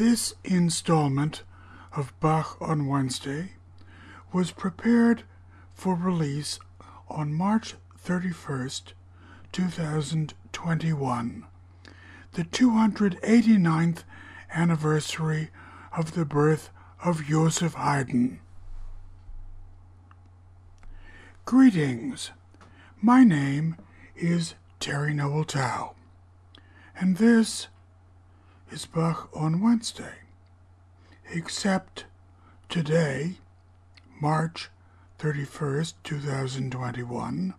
This installment of Bach on Wednesday was prepared for release on March 31st, 2021, the 289th anniversary of the birth of Joseph Haydn. Greetings. My name is Terry Noel Tao, and this is Bach on Wednesday. Except today, March 31st, 2021,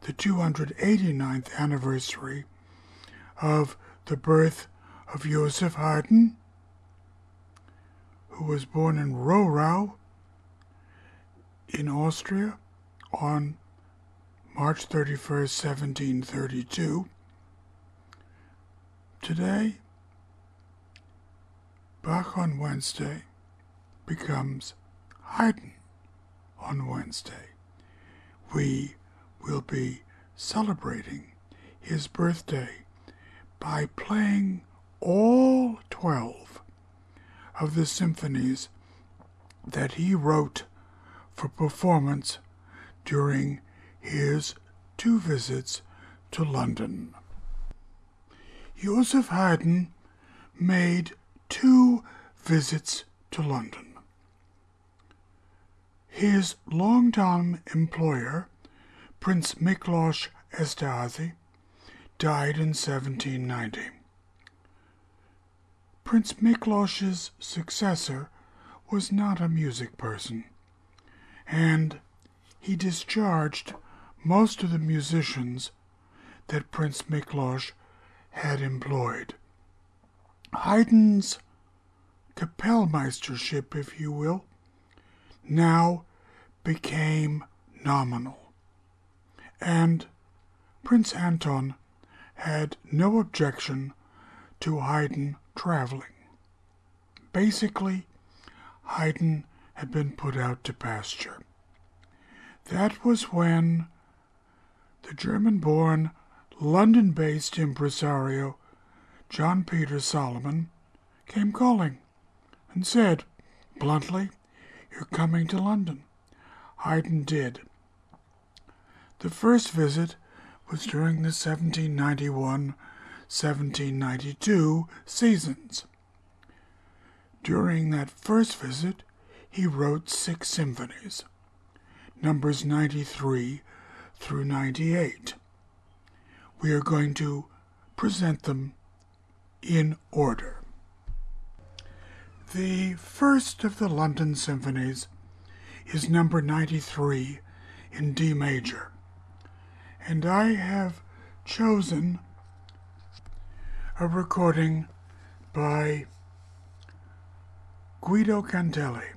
the 289th anniversary of the birth of Joseph Haydn, who was born in Rohrau in Austria on March 31st, 1732. Today, Bach on Wednesday becomes Haydn on Wednesday. We will be celebrating his birthday by playing all 12 of the symphonies that he wrote for performance during his two visits to London. Joseph Haydn made two visits to London. His longtime employer, Prince Miklos Esterhazy, died in 1790. Prince Miklos's successor was not a music person, and he discharged most of the musicians that Prince Miklos had employed. Haydn's Kapellmeistership, if you will, now became nominal, and Prince Anton had no objection to Haydn traveling. Basically, Haydn had been put out to pasture. That was when the German born, London based impresario John Peter Salomon came calling and said, bluntly, You're coming to London. Haydn did. The first visit was during the 1791 1792 seasons. During that first visit, he wrote six symphonies, numbers 93 through 98. We are going to present them in order. The first of the London symphonies is number 93 in D major, and I have chosen a recording by Guido Cantelli,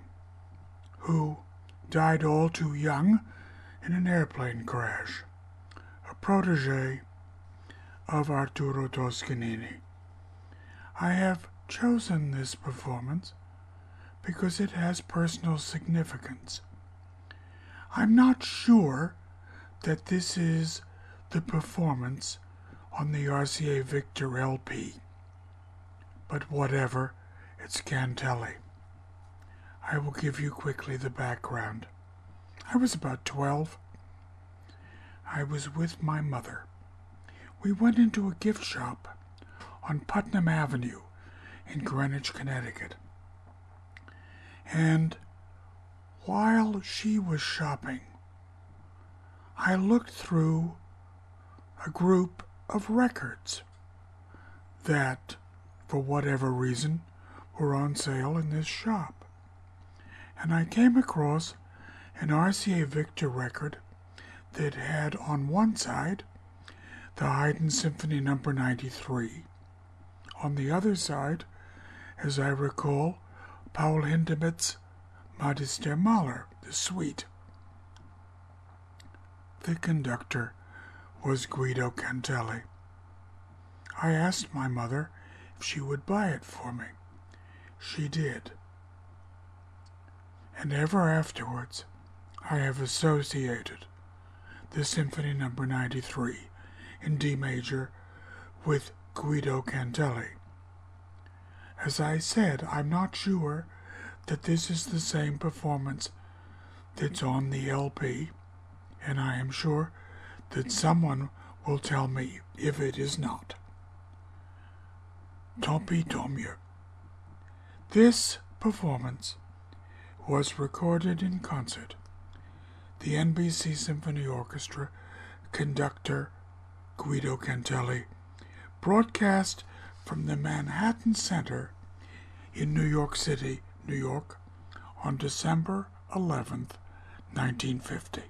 who died all too young in an airplane crash, a protege of Arturo Toscanini. I have chosen this performance because it has personal significance. I'm not sure that this is the performance on the RCA Victor LP, but whatever, it's Cantelli. I will give you quickly the background. I was about 12. I was with my mother. We went into a gift shop on Putnam Avenue in Greenwich, Connecticut. And while she was shopping, I looked through a group of records that, for whatever reason, were on sale in this shop. And I came across an RCA Victor record that had on one side the Haydn Symphony Number no. 93. On the other side, as I recall, Paul Hindemith's Mathis der Maler, the suite. The conductor was Guido Cantelli. I asked my mother if she would buy it for me. She did. And ever afterwards, I have associated the Symphony Number no. 93 in D major with Guido Cantelli. As I said, I'm not sure that this is the same performance that's on the LP, and I am sure that someone will tell me if it is not. Tant pis. This performance was recorded in concert. The NBC Symphony Orchestra conductor Guido Cantelli broadcast from the Manhattan Center in New York City, New York, on December 11th, 1950.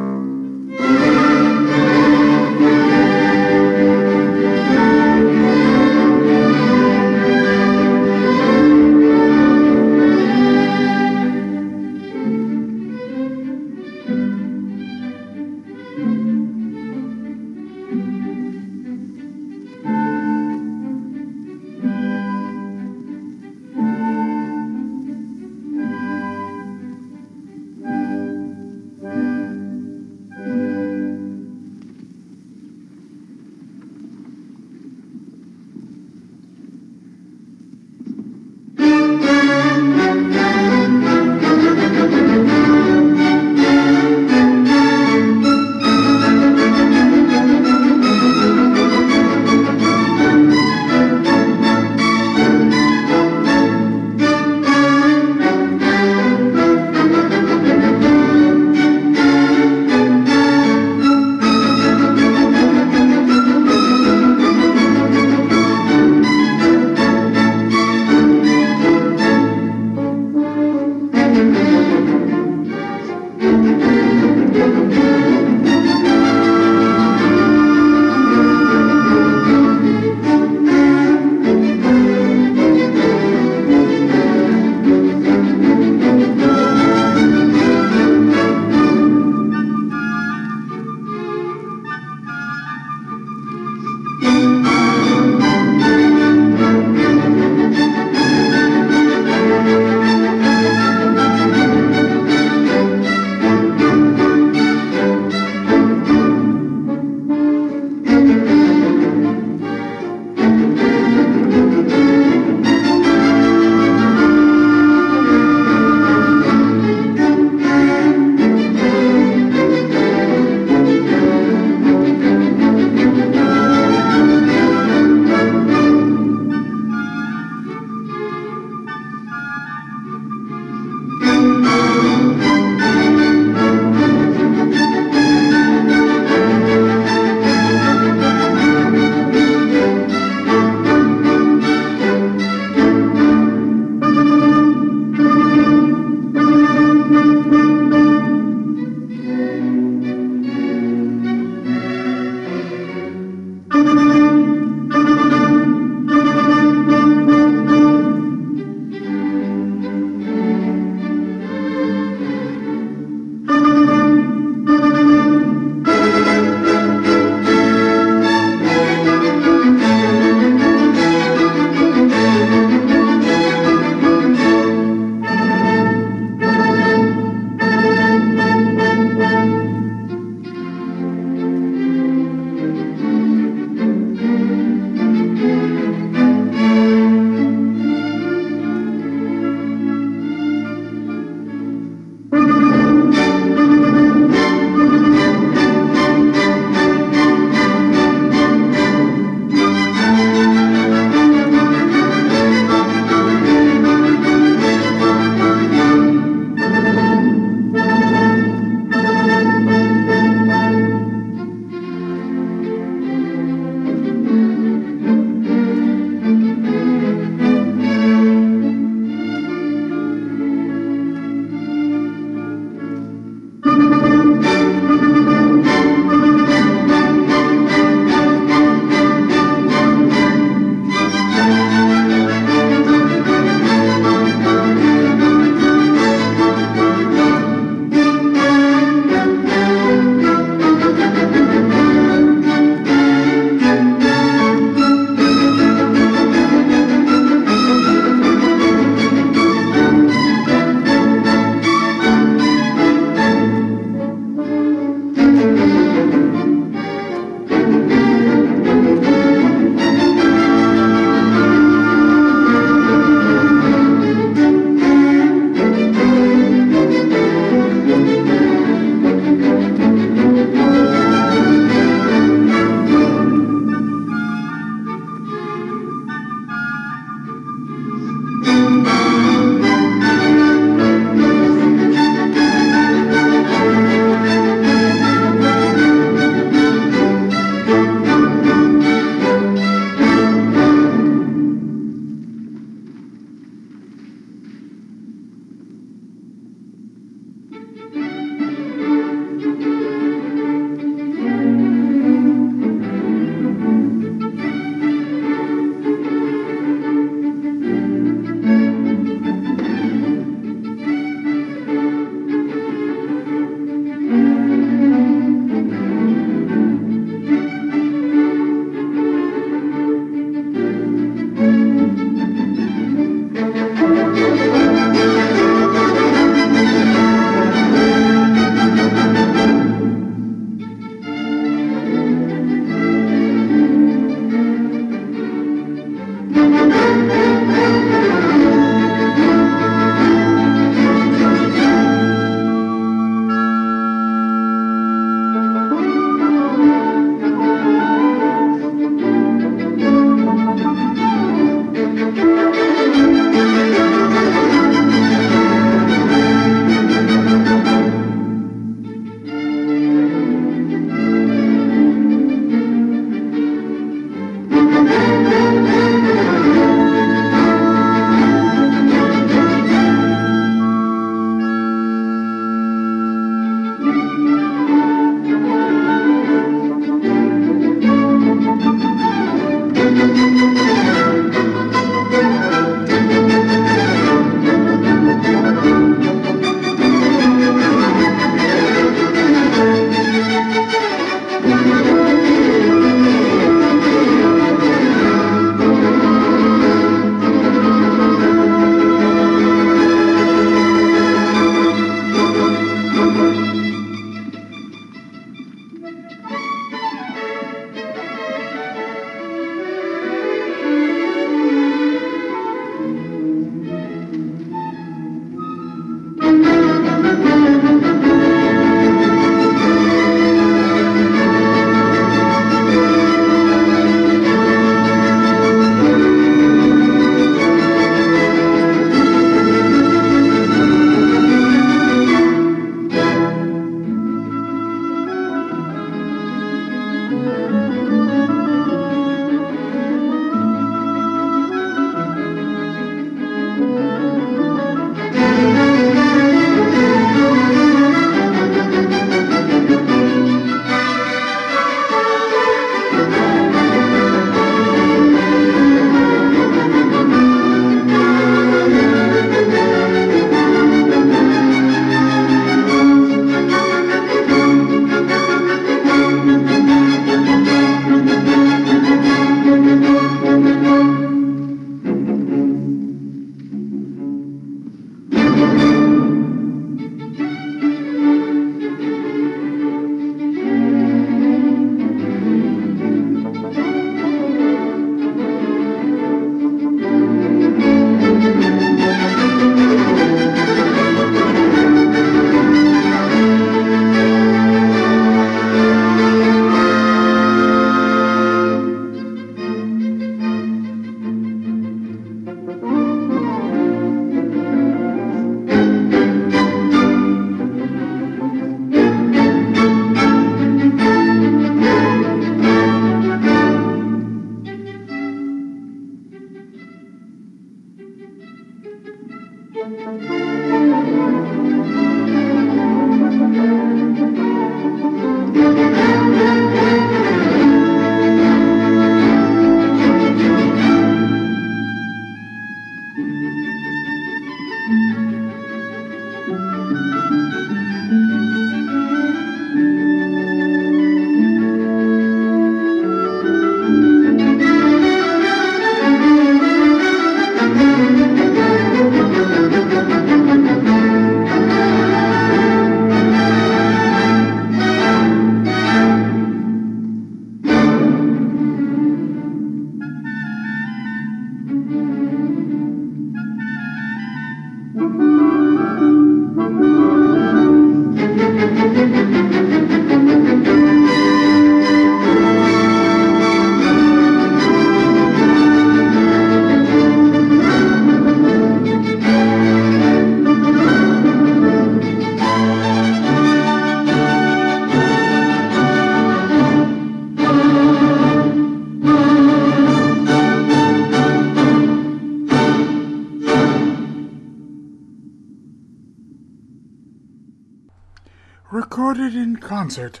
Concert,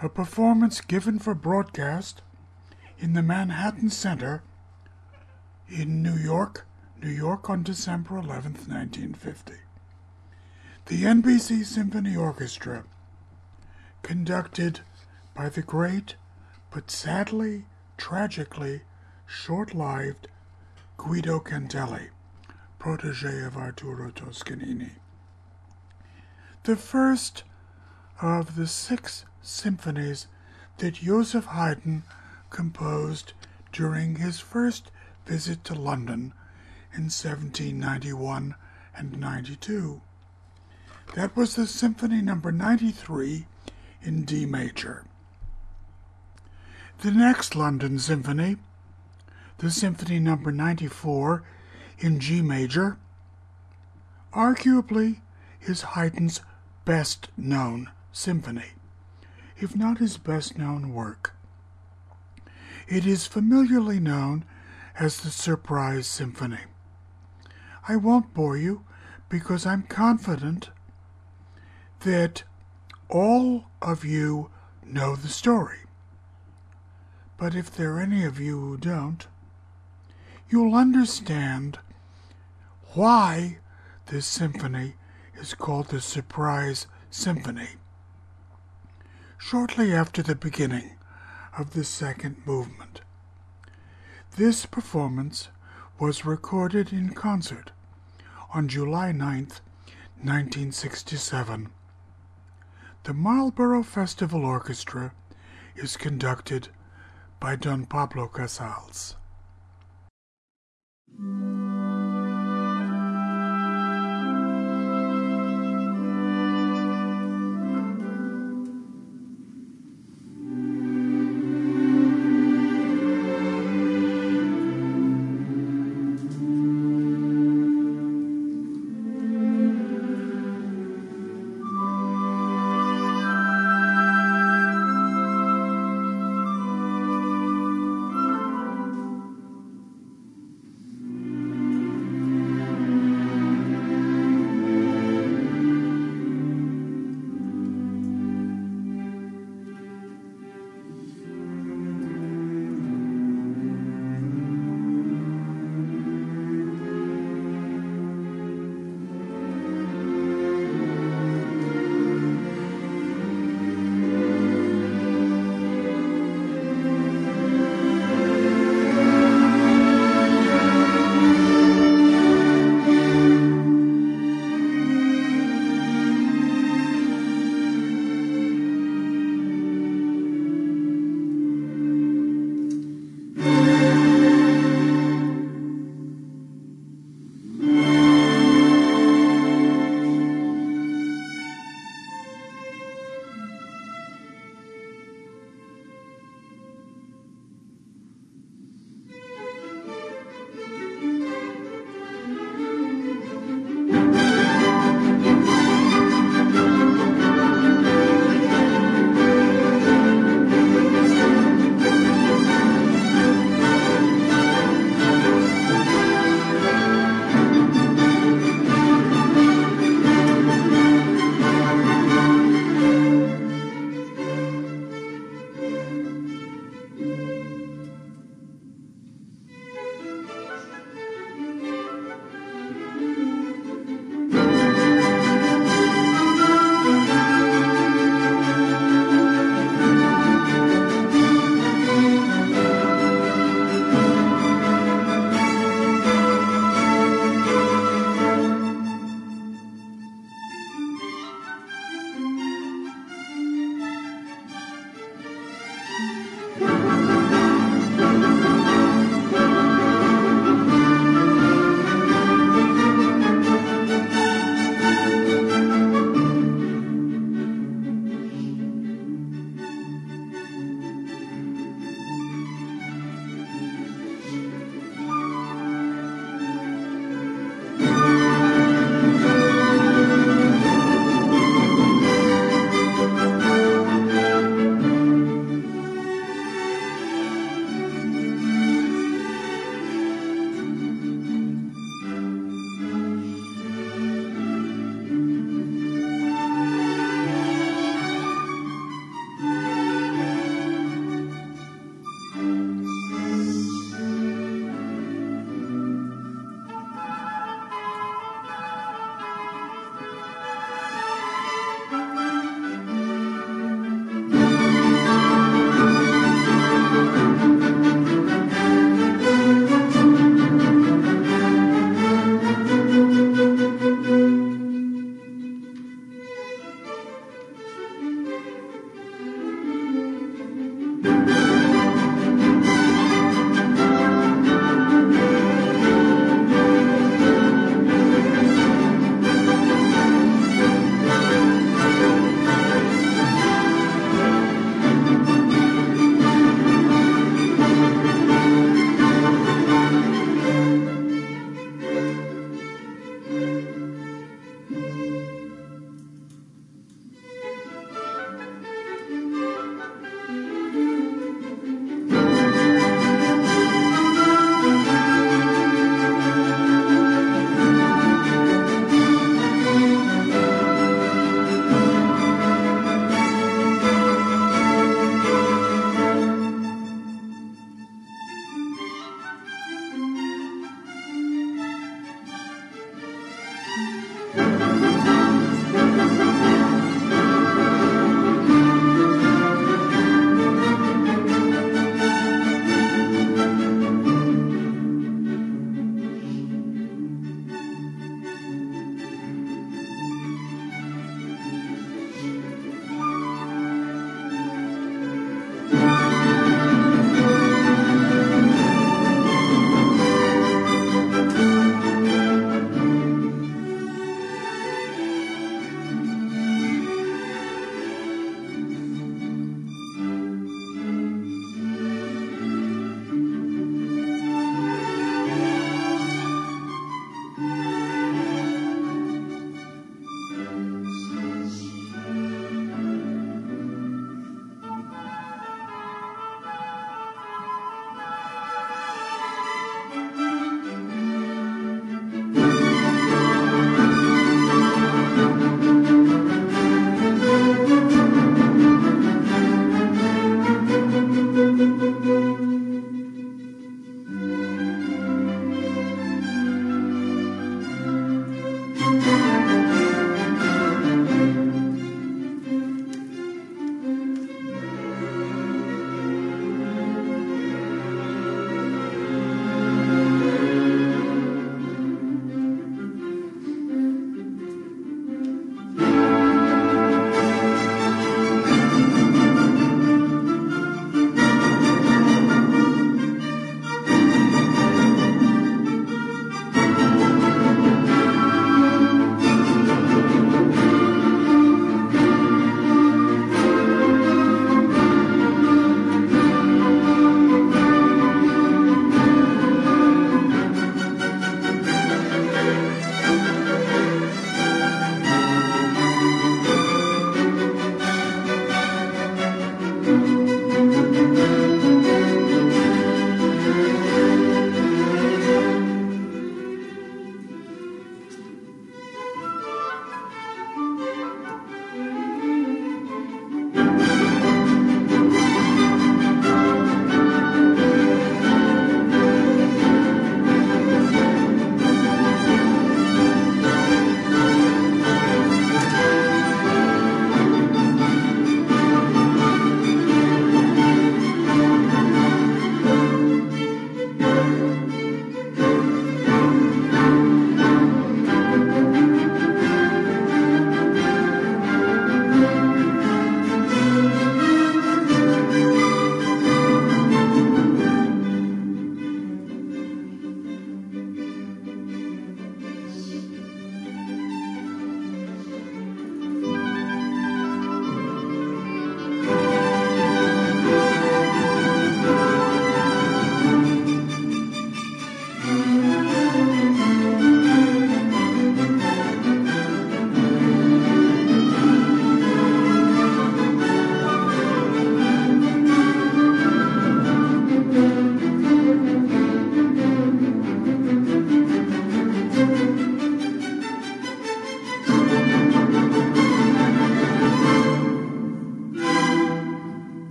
a performance given for broadcast in the Manhattan Center in New York, New York on December 11th, 1950. The NBC Symphony Orchestra, conducted by the great but sadly, tragically short-lived Guido Cantelli, protege of Arturo Toscanini the first of the six symphonies that Joseph Haydn composed during his first visit to London in 1791 and 92. That was the Symphony Number 93 in D major. The next London Symphony, the Symphony Number 94 in G major, arguably is Haydn's best known symphony, if not his best known work. It is familiarly known as the Surprise Symphony. I won't bore you because I'm confident that all of you know the story. But if there are any of you who don't, you'll understand why this symphony is called the Surprise Symphony. Shortly after the beginning of the second movement, this performance was recorded in concert on July 9, 1967. The Marlboro Festival Orchestra is conducted by Don Pablo Casals.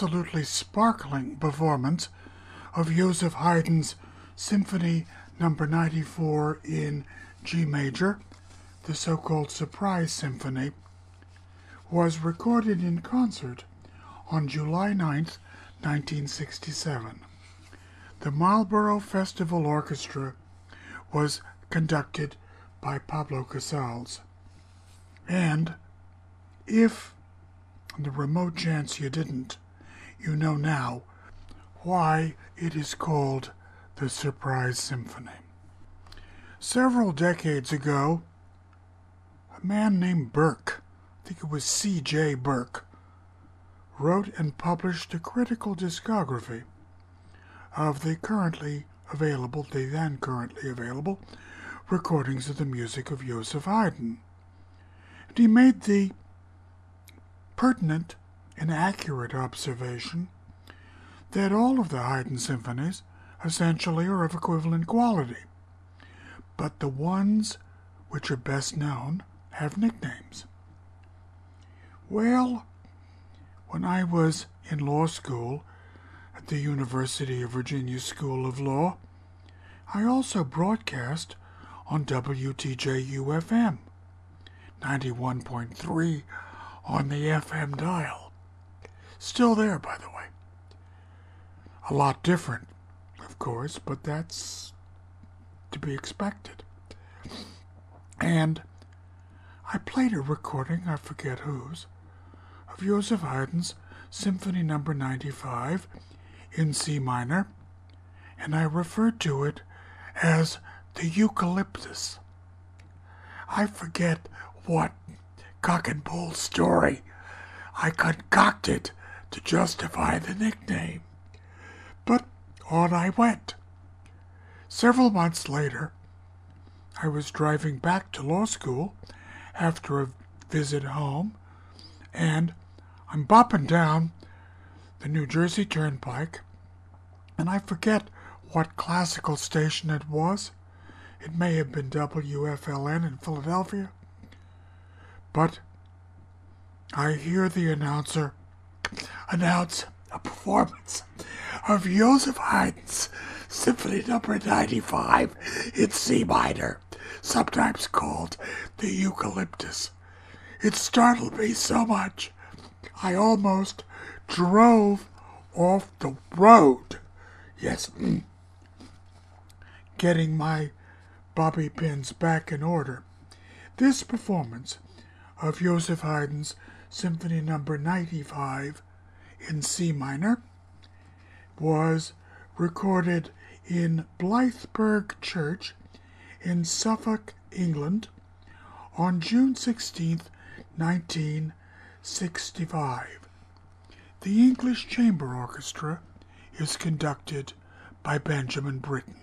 Absolutely sparkling performance of Joseph Haydn's Symphony Number 94 in G major, the so-called Surprise Symphony, was recorded in concert on July 9, 1967. The Marlboro Festival Orchestra was conducted by Pablo Casals. And if, the remote chance you didn't, you know now why it is called the Surprise Symphony. Several decades ago, a man named Burke, I think it was C.J. Burke, wrote and published a critical discography of the currently available, the then currently available, recordings of the music of Joseph Haydn. And he made the pertinent and accurate observation that all of the Haydn symphonies essentially are of equivalent quality, but the ones which are best known have nicknames. Well, when I was in law school at the University of Virginia School of Law, I also broadcast on WTJU FM 91.3 on the FM dial. Still there, by the way. A lot different, of course, but that's to be expected. And I played a recording, I forget whose, of Joseph Haydn's Symphony Number no. 95 in C minor, and I referred to it as the eucalyptus. I forget what cock and bull story I concocted to justify the nickname. But on I went. Several months later, I was driving back to law school after a visit home, and I'm bopping down the New Jersey Turnpike, and I forget what classical station it was. It may have been WFLN in Philadelphia. But I hear the announcer announce a performance of Joseph Haydn's Symphony Number no. 95 in C minor, sometimes called the Eucalyptus. It startled me so much, I almost drove off the road. Yes, mm. getting my bobby pins back in order. This performance of Joseph Haydn's Symphony Number no. 95 in C minor was recorded in Blythburgh Church in Suffolk, England on June 16, 1965. The English Chamber Orchestra is conducted by Benjamin Britten.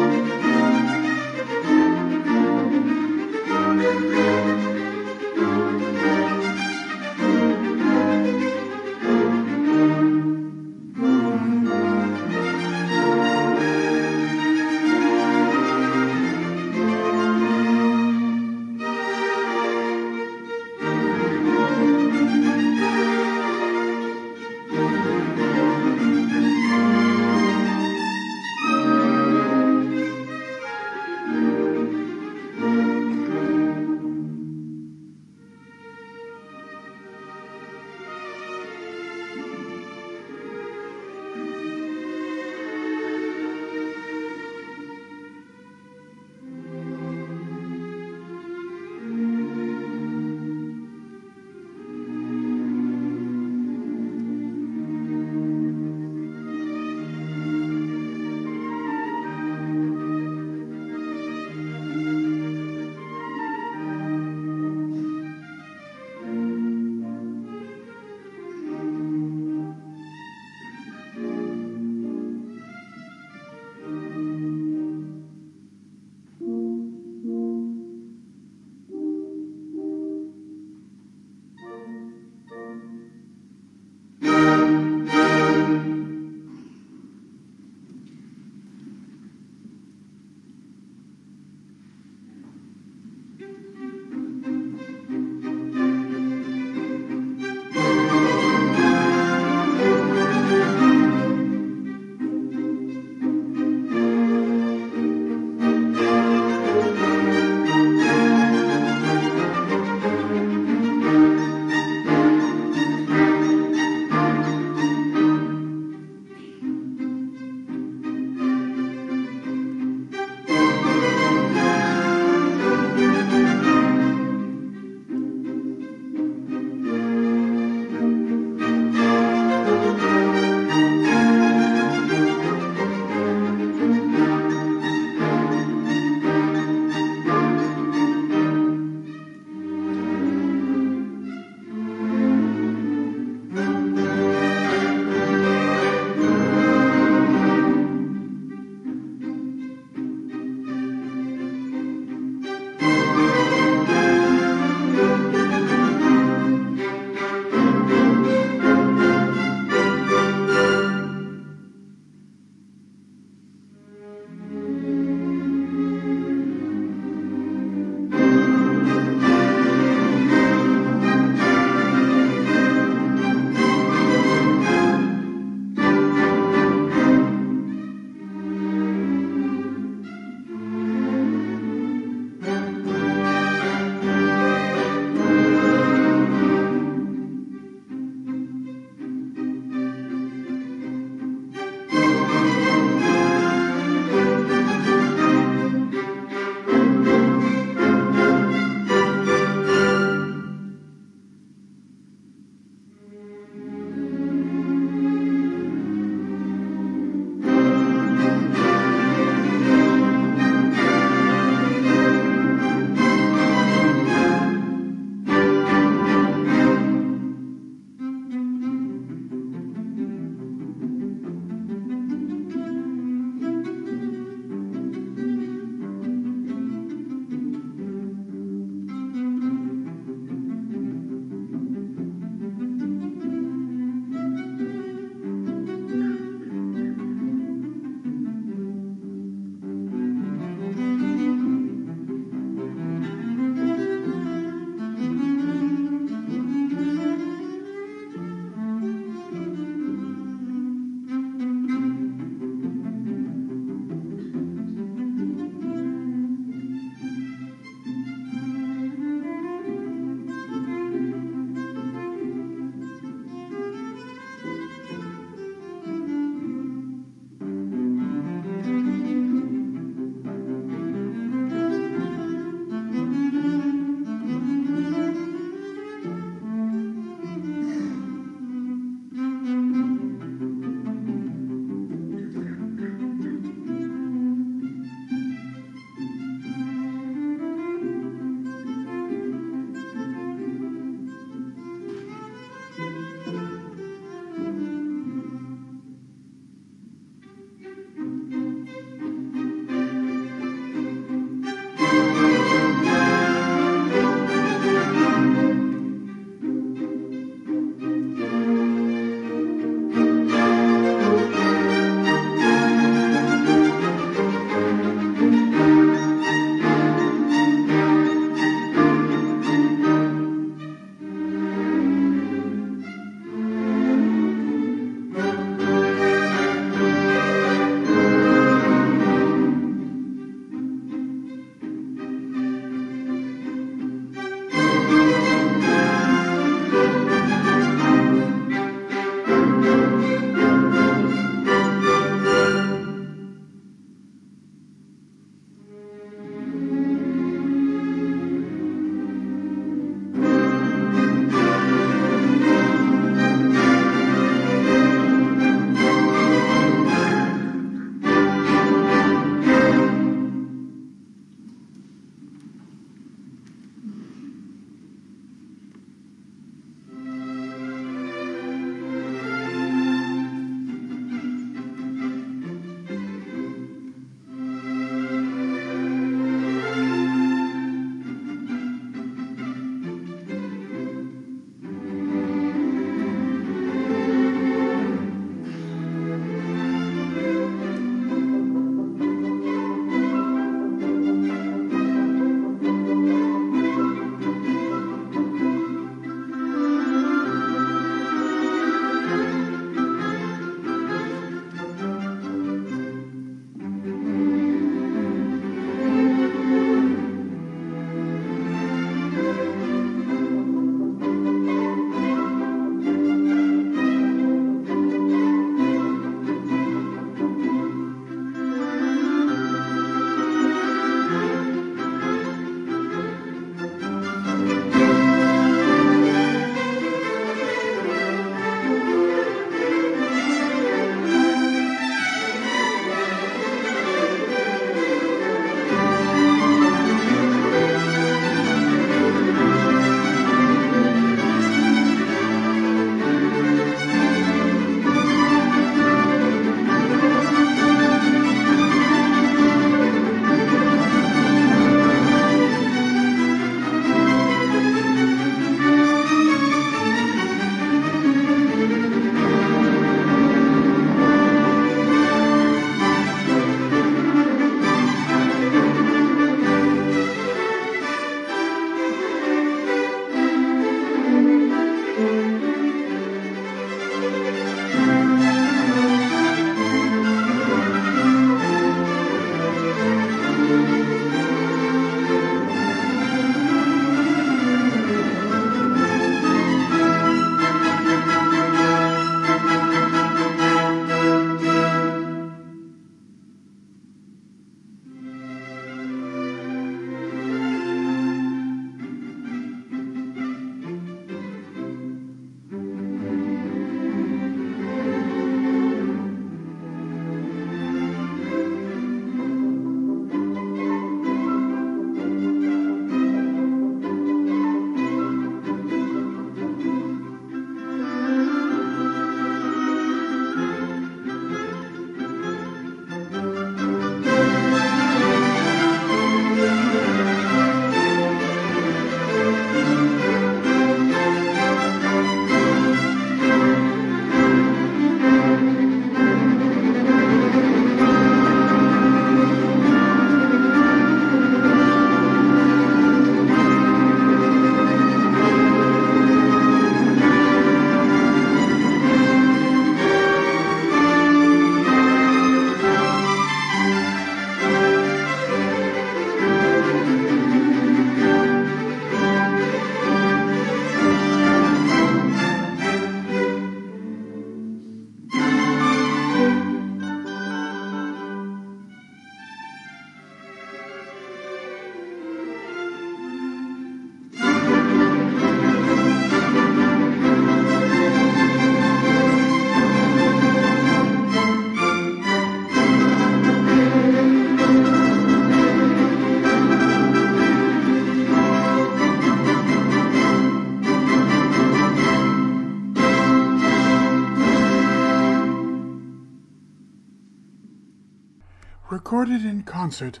Concert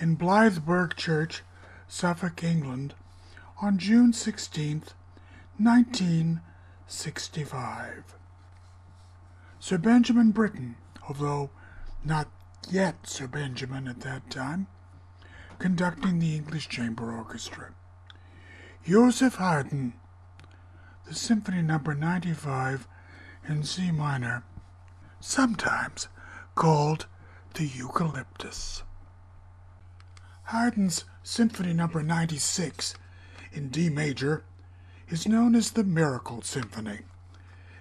in Blythburgh Church, Suffolk, England, on June 16, 1965. Sir Benjamin Britten, although not yet Sir Benjamin at that time, conducting the English Chamber Orchestra. Joseph Haydn, the Symphony Number 95 in C minor, sometimes called the Eucalyptus. Haydn's Symphony Number 96 in D major is known as the Miracle Symphony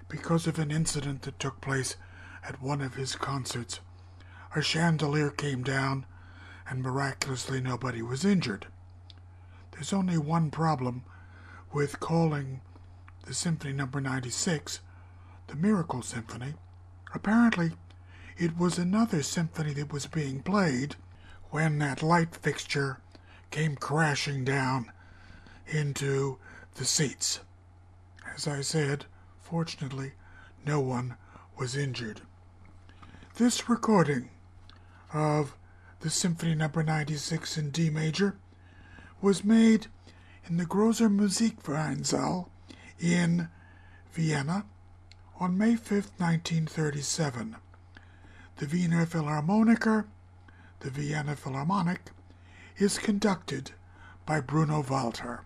because of an incident that took place at one of his concerts. A chandelier came down and miraculously nobody was injured. There's only one problem with calling the Symphony Number 96 the Miracle Symphony. Apparently, it was another symphony that was being played when that light fixture came crashing down into the seats. As I said, fortunately, no one was injured. This recording of the Symphony Number no. 96 in D major was made in the Großer Musikvereinssaal in Vienna on May 5, 1937. The Wiener Philharmoniker, the Vienna Philharmonic, is conducted by Bruno Walter.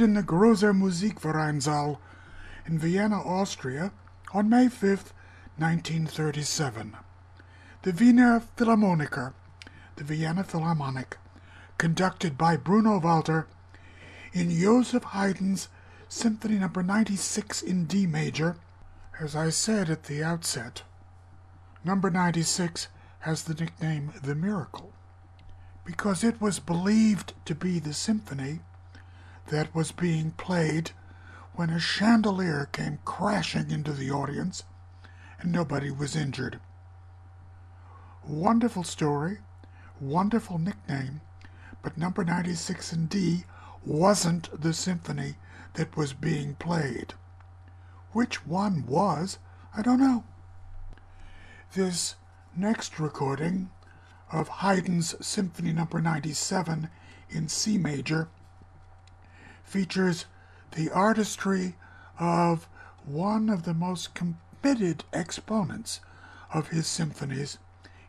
In the Großer Musikvereinssaal in Vienna, Austria, on May 5, 1937. The Wiener Philharmoniker, the Vienna Philharmonic, conducted by Bruno Walter in Joseph Haydn's Symphony No. 96 in D major. As I said at the outset, number 96 has the nickname The Miracle because it was believed to be the symphony that was being played when a chandelier came crashing into the audience and nobody was injured. Wonderful story, wonderful nickname, but number 96 in D wasn't the symphony that was being played. Which one was, I don't know. This next recording of Haydn's Symphony No. 97 in C major features the artistry of one of the most committed exponents of his symphonies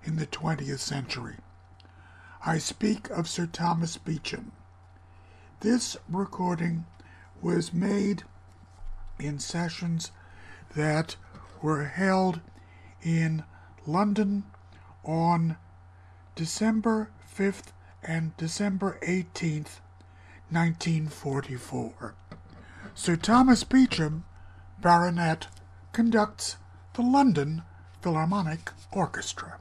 in the 20th century. I speak of Sir Thomas Beecham. This recording was made in sessions that were held in London on December 5th and December 18th, 1944. Sir Thomas Beecham, Baronet, conducts the London Philharmonic Orchestra.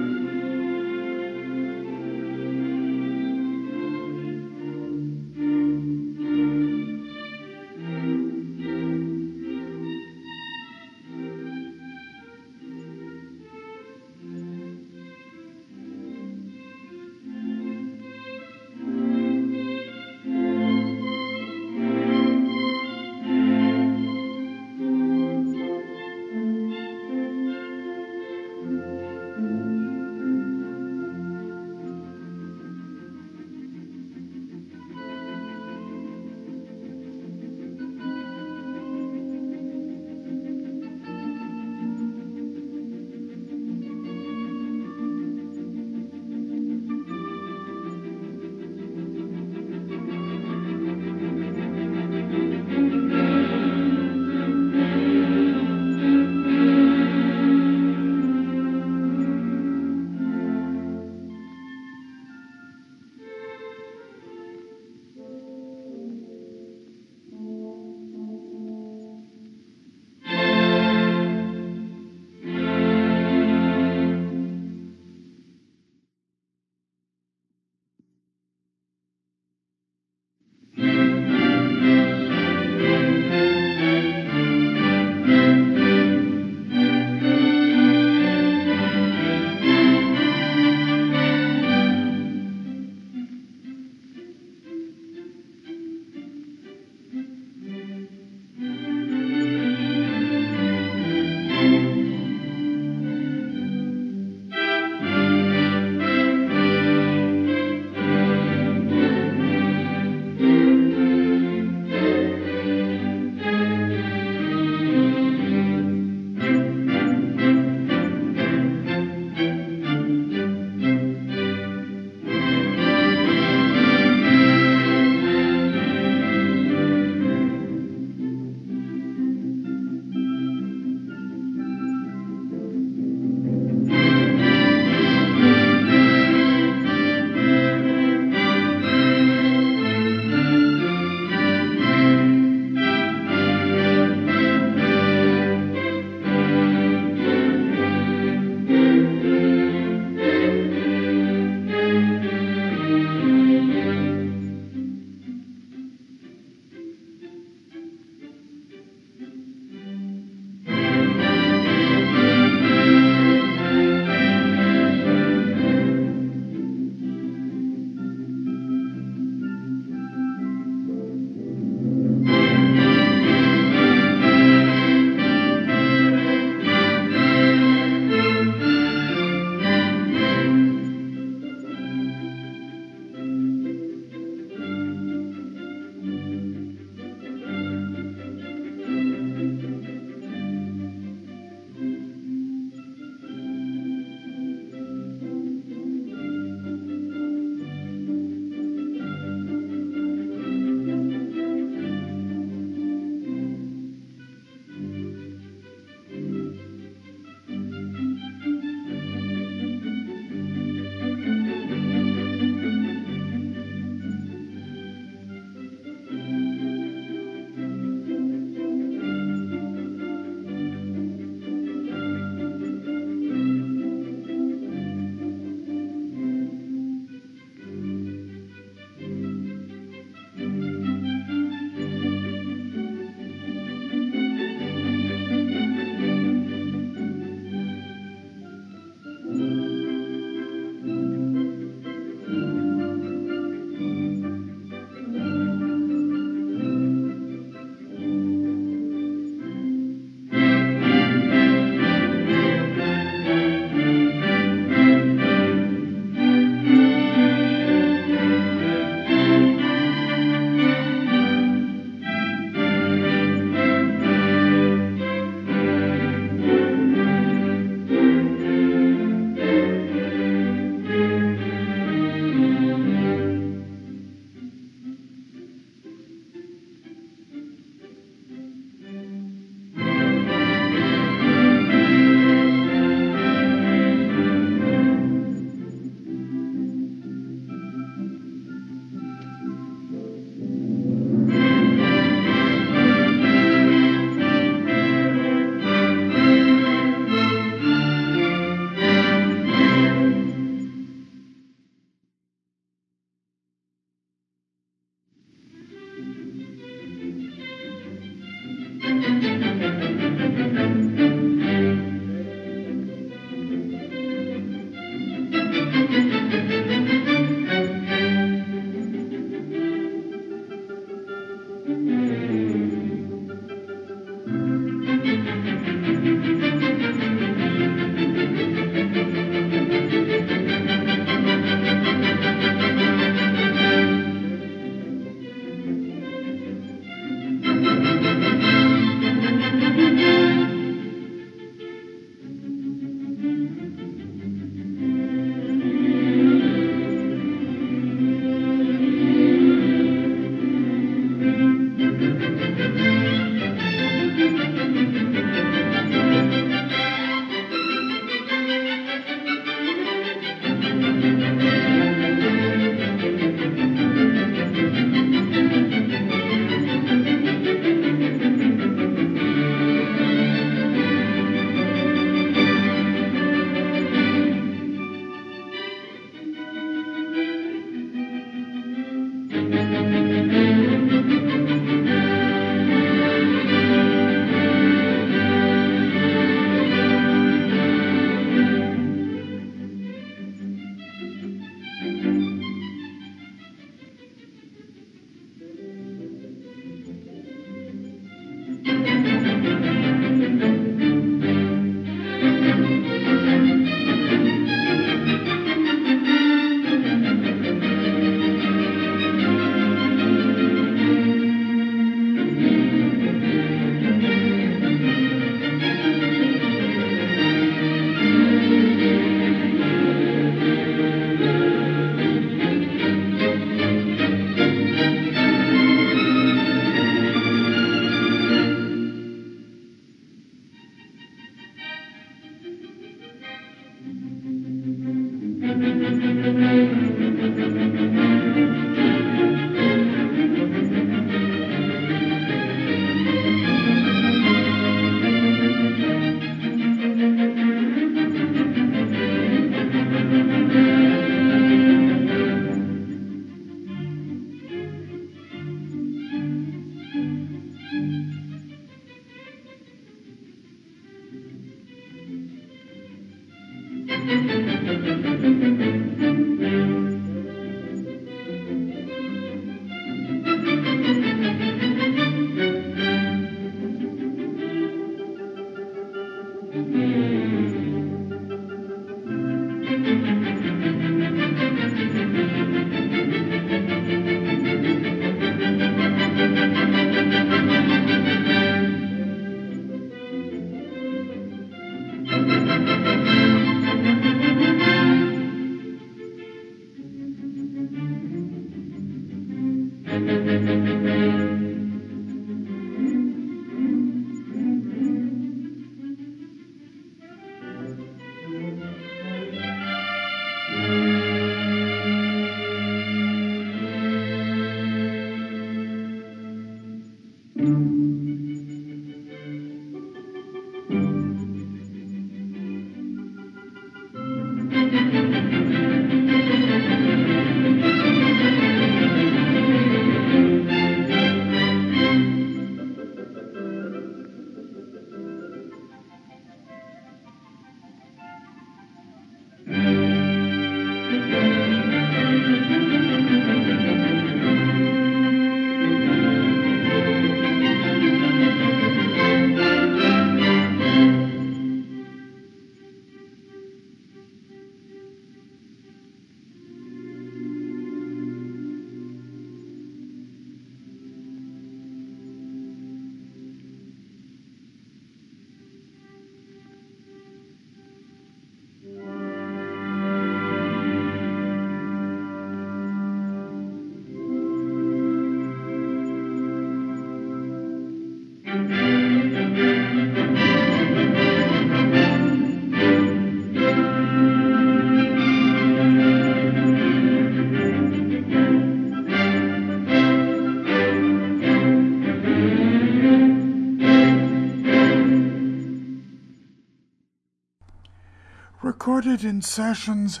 Recorded in sessions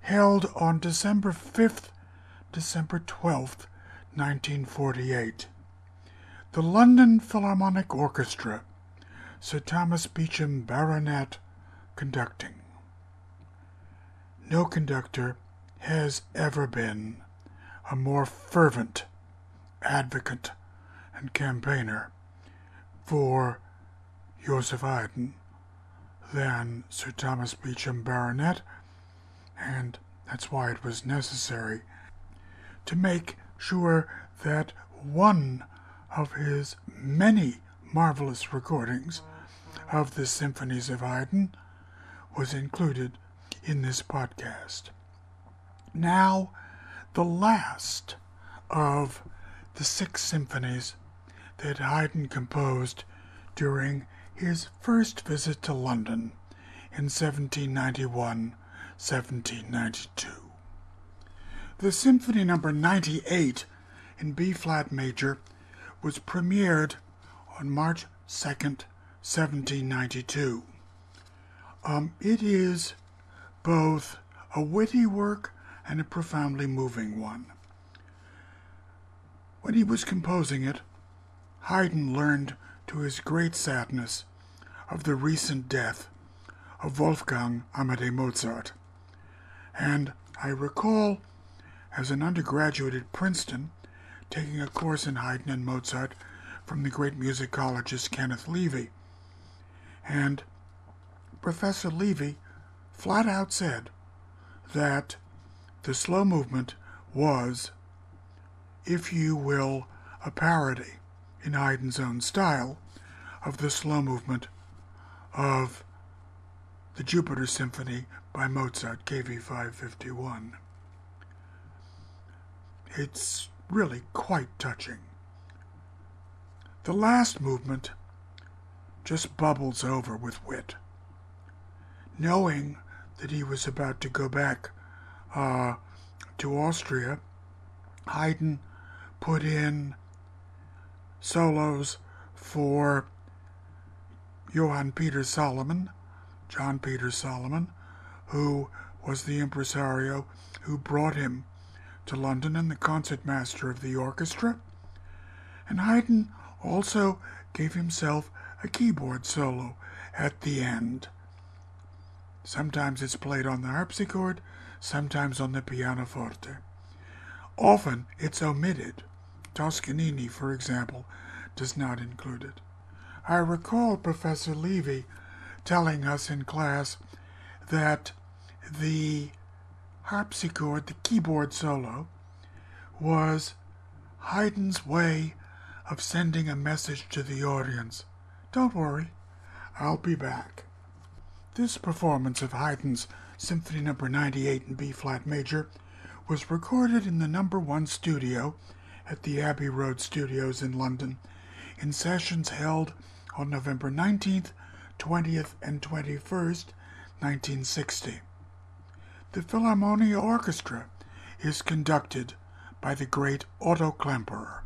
held on December 5th, December 12th, 1948. The London Philharmonic Orchestra, Sir Thomas Beecham Baronet, conducting. No conductor has ever been a more fervent advocate and campaigner for Joseph Haydn than Sir Thomas Beecham Baronet, and that's why it was necessary to make sure that one of his many marvelous recordings of the symphonies of Haydn was included in this podcast. Now, the last of the six symphonies that Haydn composed during his first visit to London in 1791 1792. The Symphony No. 98 in B flat major was premiered on March 2nd, 1792. Um, it is both a witty work and a profoundly moving one. When he was composing it, Haydn learned to his great sadness of the recent death of Wolfgang Amadeus Mozart. And I recall, as an undergraduate at Princeton, taking a course in Haydn and Mozart from the great musicologist Kenneth Levy. And Professor Levy flat out said that the slow movement was, if you will, a parody in Haydn's own style of the slow movement of the Jupiter Symphony by Mozart, KV 551. It's really quite touching. The last movement just bubbles over with wit. Knowing that he was about to go back uh, to Austria, Haydn put in solos for Johann Peter Salomon, John Peter Salomon, who was the impresario who brought him to London and the concertmaster of the orchestra. And Haydn also gave himself a keyboard solo at the end. Sometimes it's played on the harpsichord, sometimes on the pianoforte. Often it's omitted. Toscanini, for example, does not include it. I recall Professor Levy telling us in class that the harpsichord, the keyboard solo, was Haydn's way of sending a message to the audience. Don't worry, I'll be back. This performance of Haydn's Symphony No. 98 in B flat major was recorded in the number one studio at the Abbey Road Studios in London in sessions held on November 19th, 20th, and 21st, 1960. The Philharmonia Orchestra is conducted by the great Otto Klemperer.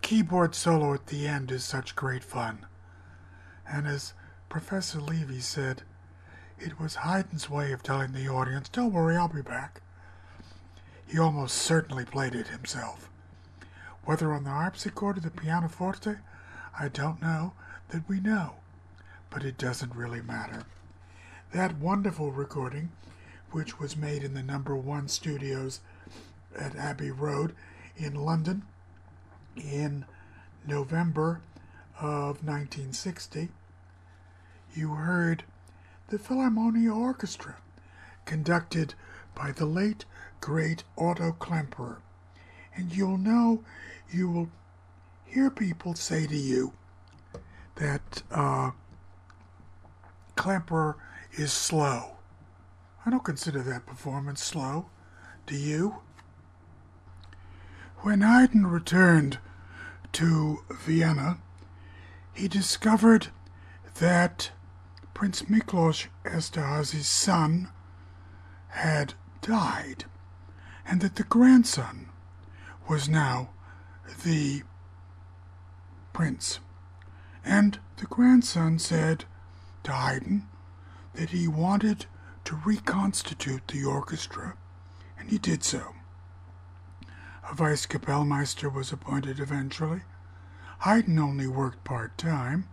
Keyboard solo at the end is such great fun. And as Professor Levy said, it was Haydn's way of telling the audience, Don't worry, I'll be back. He almost certainly played it himself. Whether on the harpsichord or the pianoforte, I don't know that we know, but it doesn't really matter. That wonderful recording, which was made in the number one studios at Abbey Road in London in November of 1960, you heard the Philharmonia Orchestra, conducted by the late, great Otto Klemperer. And you'll know, you will hear people say to you that uh, Klemperer is slow. I don't consider that performance slow. Do you? When Haydn returned to Vienna, he discovered that Prince Miklos Esterhazy's son had died, and that the grandson was now the prince. And the grandson said to Haydn that he wanted to reconstitute the orchestra, and he did so. A vice kapellmeister was appointed eventually. Haydn only worked part time,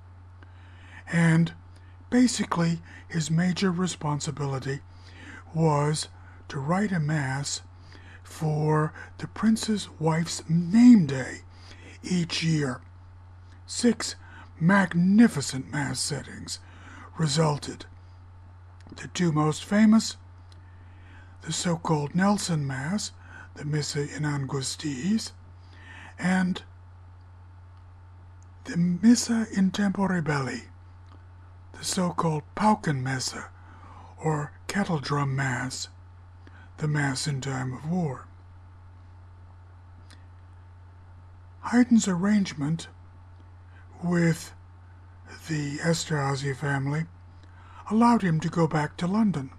and Basically, his major responsibility was to write a mass for the prince's wife's name day each year. Six magnificent mass settings resulted. The two most famous, the so called Nelson Mass, the Missa in Angustiis, and the Missa in Tempore Belli the so-called Pauken Paukenmesse, or kettle drum mass, the mass in time of war. Haydn's arrangement with the Esterhazy family allowed him to go back to London,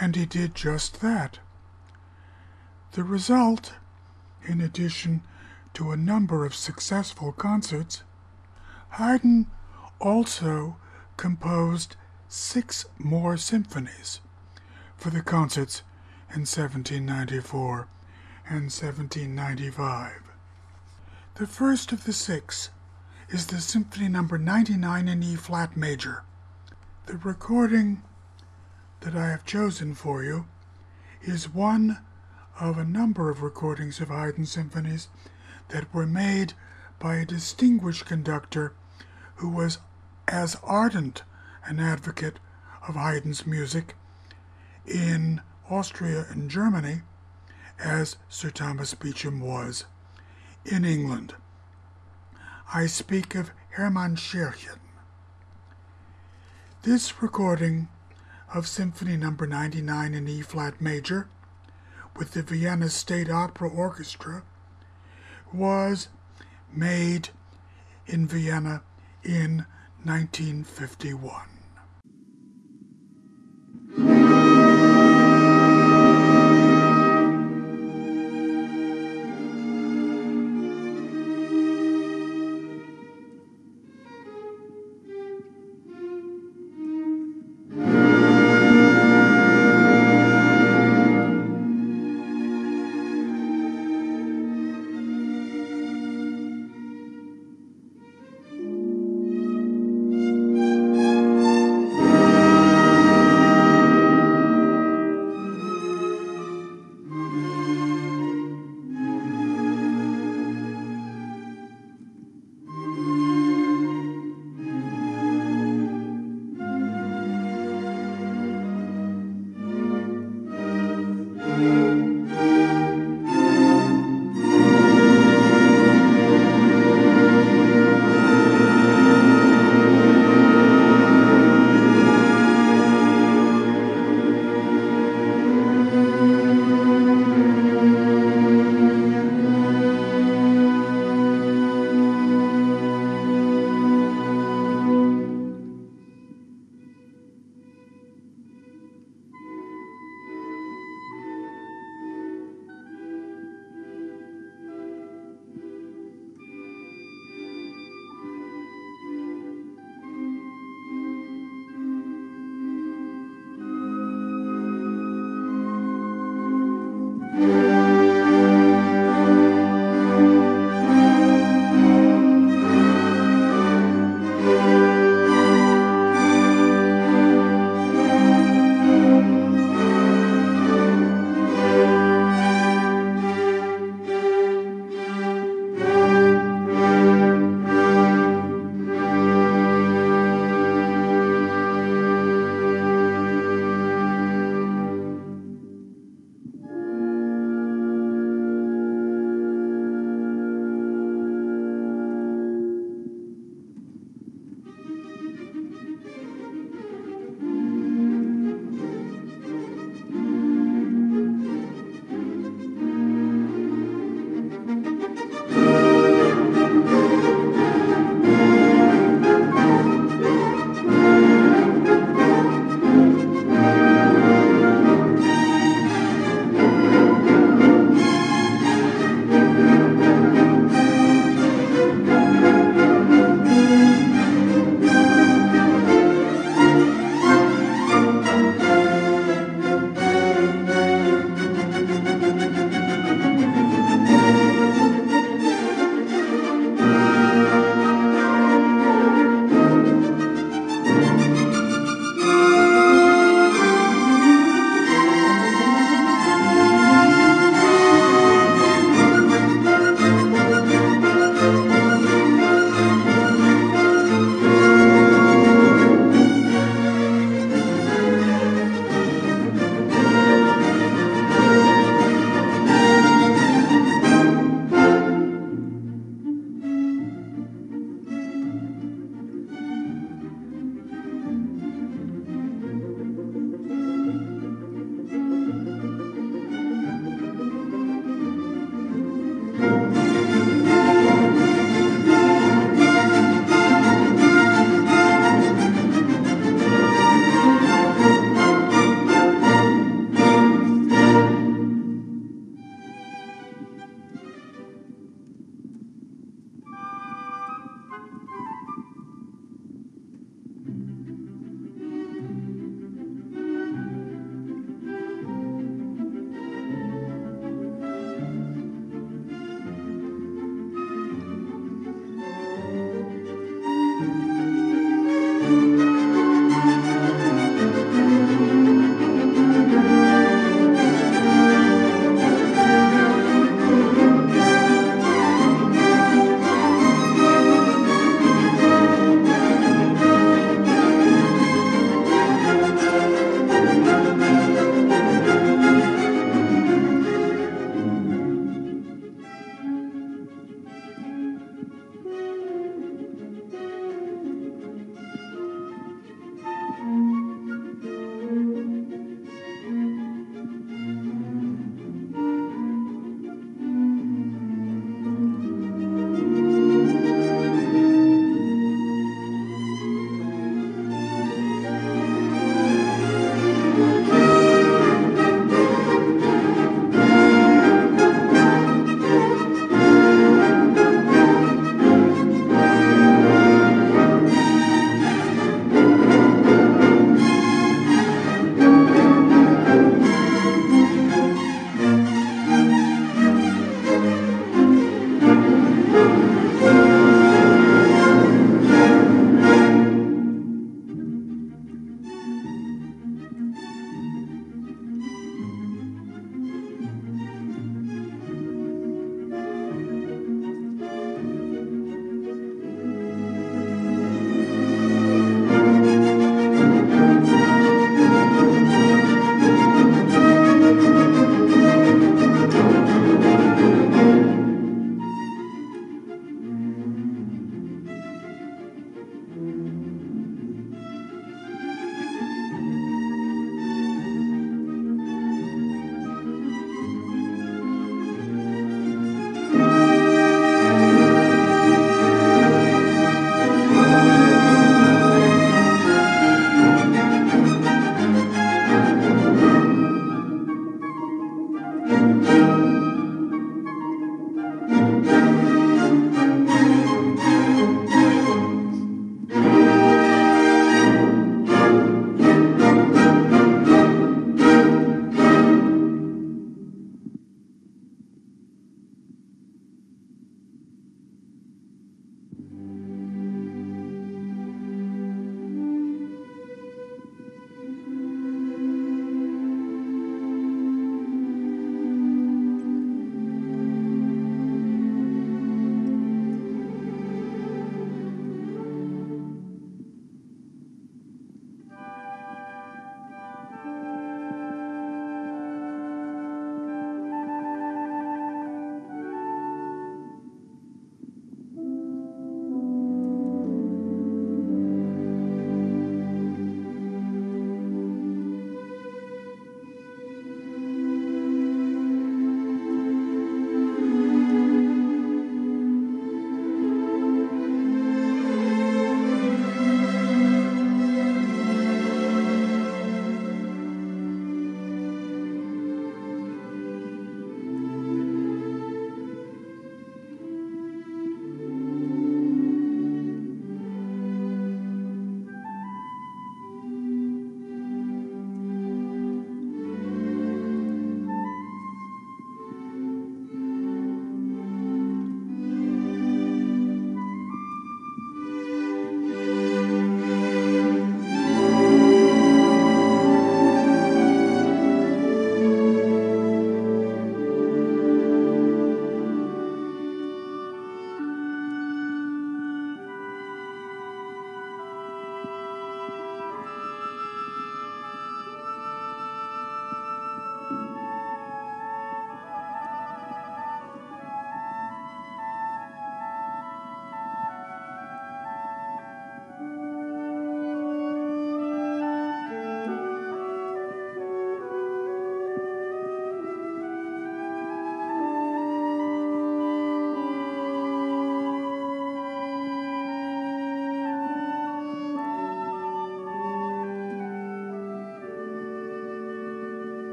and he did just that. The result, in addition to a number of successful concerts, Haydn also composed six more symphonies for the concerts in 1794 and 1795. The first of the six is the Symphony Number 99 in E flat major. The recording that I have chosen for you is one of a number of recordings of Haydn symphonies that were made by a distinguished conductor who was as ardent an advocate of Haydn's music in Austria and Germany as Sir Thomas Beecham was in England. I speak of Hermann Scherchen. This recording of Symphony No. 99 in E flat major with the Vienna State Opera Orchestra was made in Vienna in 1951.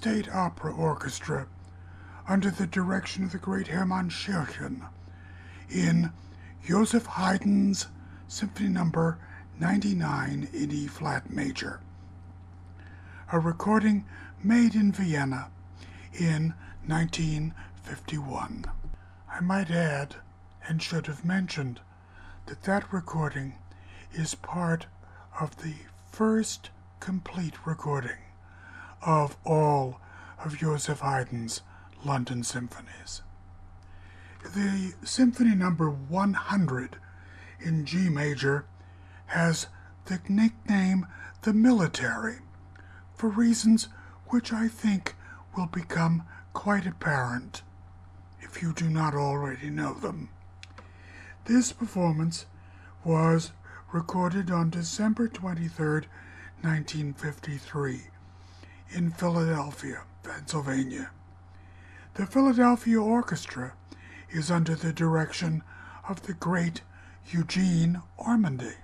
State Opera Orchestra under the direction of the great Hermann Scherchen in Joseph Haydn's Symphony Number 99 in E flat major. A recording made in Vienna in 1951. I might add, and should have mentioned, that that recording is part of the first complete recording of all of Joseph Haydn's London symphonies. The symphony number 100 in G major has the nickname the military for reasons which I think will become quite apparent if you do not already know them. This performance was recorded on December 23, 1953, in Philadelphia, Pennsylvania. The Philadelphia Orchestra is under the direction of the great Eugene Ormandy.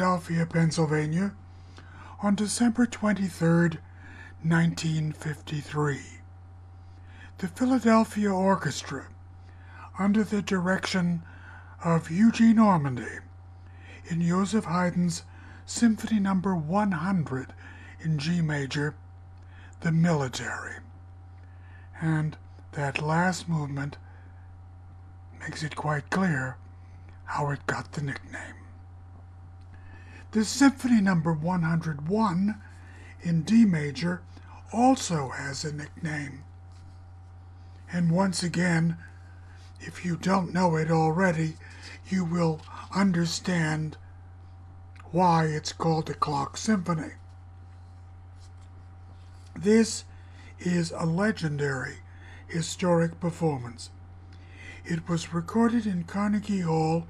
Philadelphia, Pennsylvania on December 23, 1953. The Philadelphia Orchestra, under the direction of Eugene Ormandy, in Joseph Haydn's Symphony No. 100 in G major, The Military. And that last movement makes it quite clear how it got the nickname. The Symphony No. 101 in D major also has a nickname. And once again, if you don't know it already, you will understand why it's called the Clock Symphony. This is a legendary historic performance. It was recorded in Carnegie Hall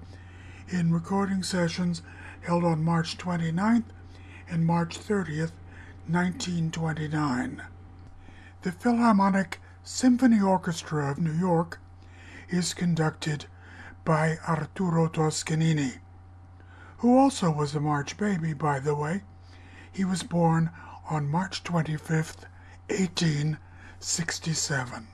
in recording sessions held on March 29th and March 30th, 1929. The Philharmonic Symphony Orchestra of New York is conducted by Arturo Toscanini who also was a March baby, by the way. He was born on March 25th, 1867.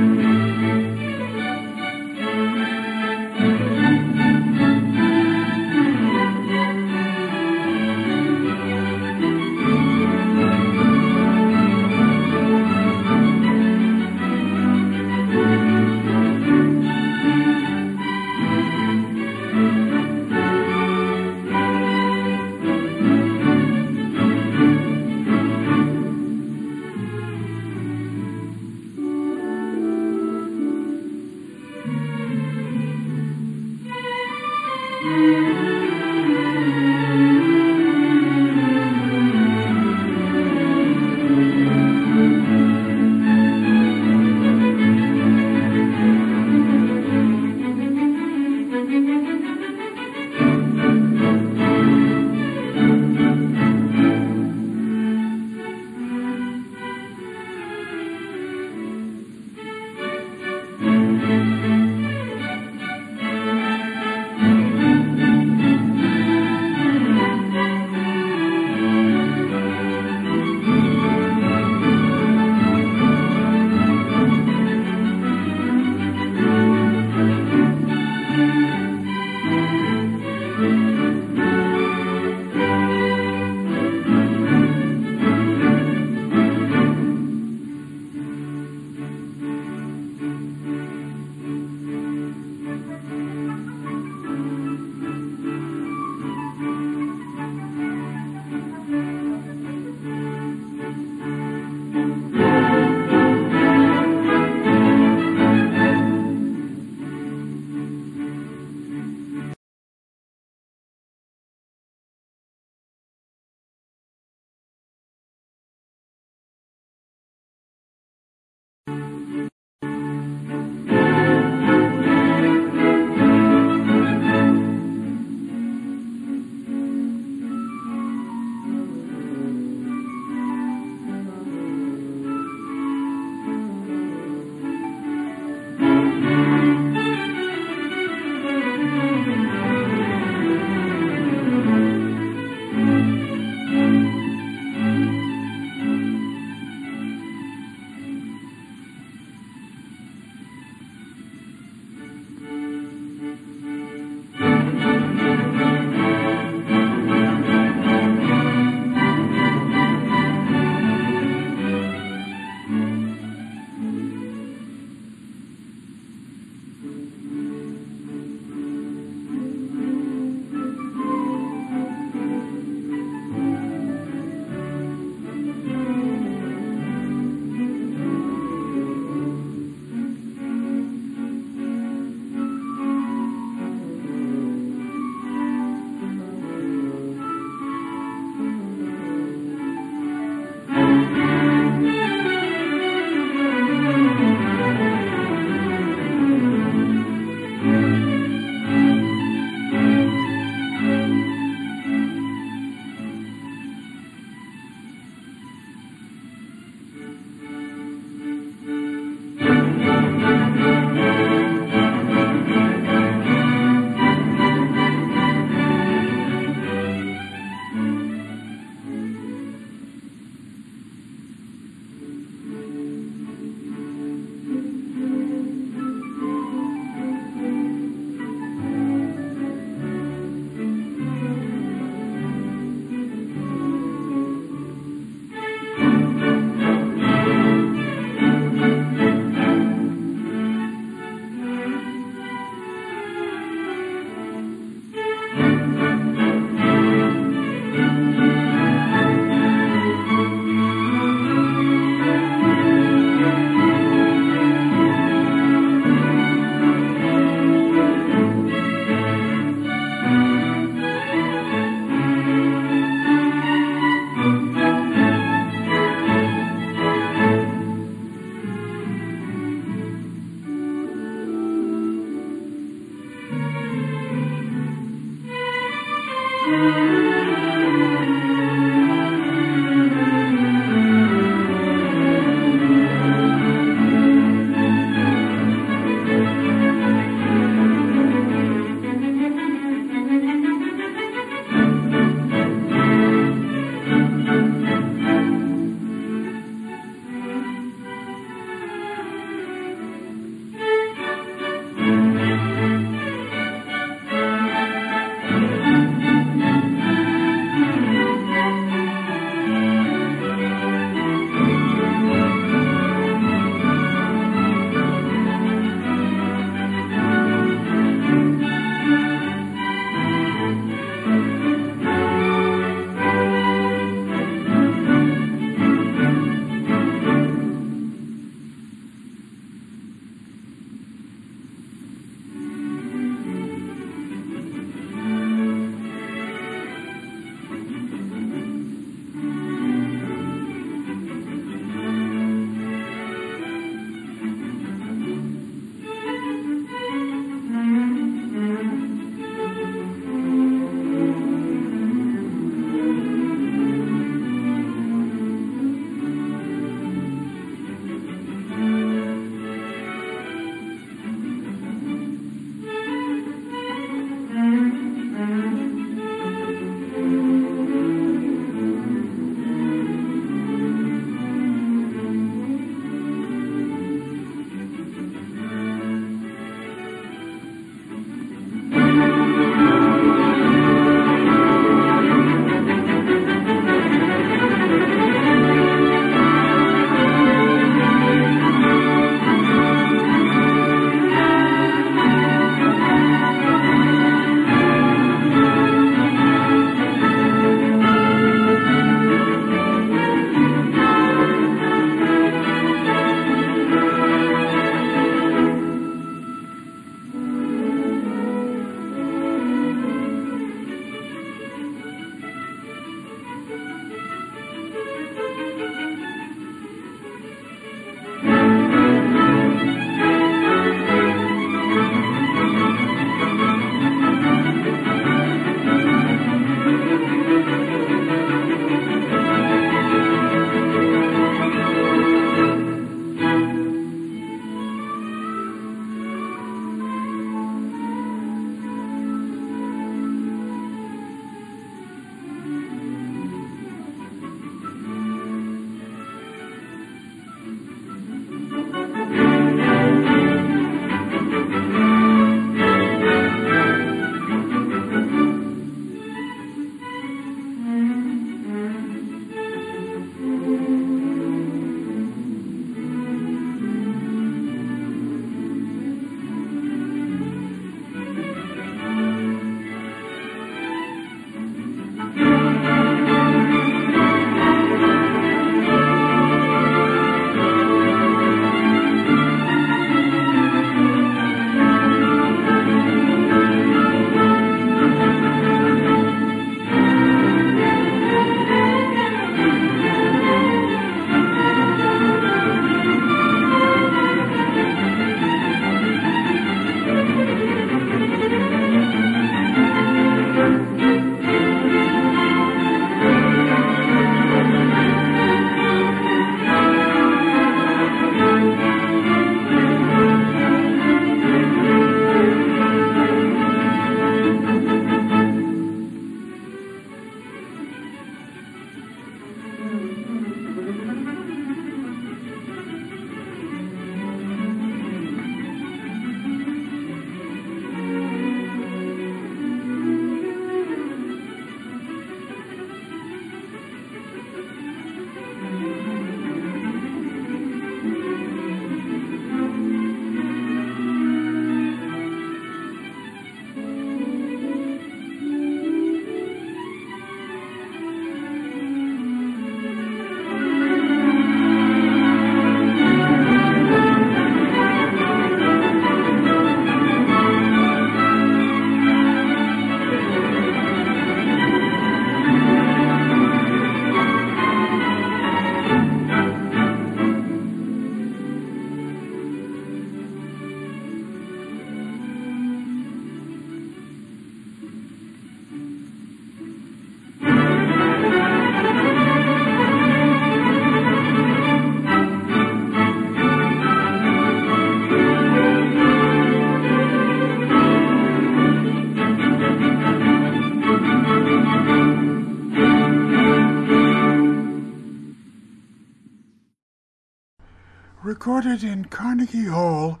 Recorded in Carnegie Hall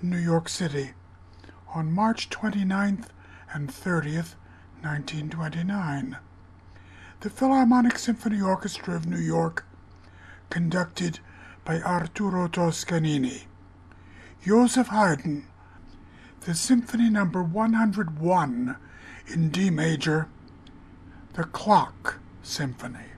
in New York City on March 29th and 30th, 1929. The Philharmonic Symphony Orchestra of New York, conducted by Arturo Toscanini. Joseph Haydn, the Symphony Number 101 in D major, the Clock Symphony.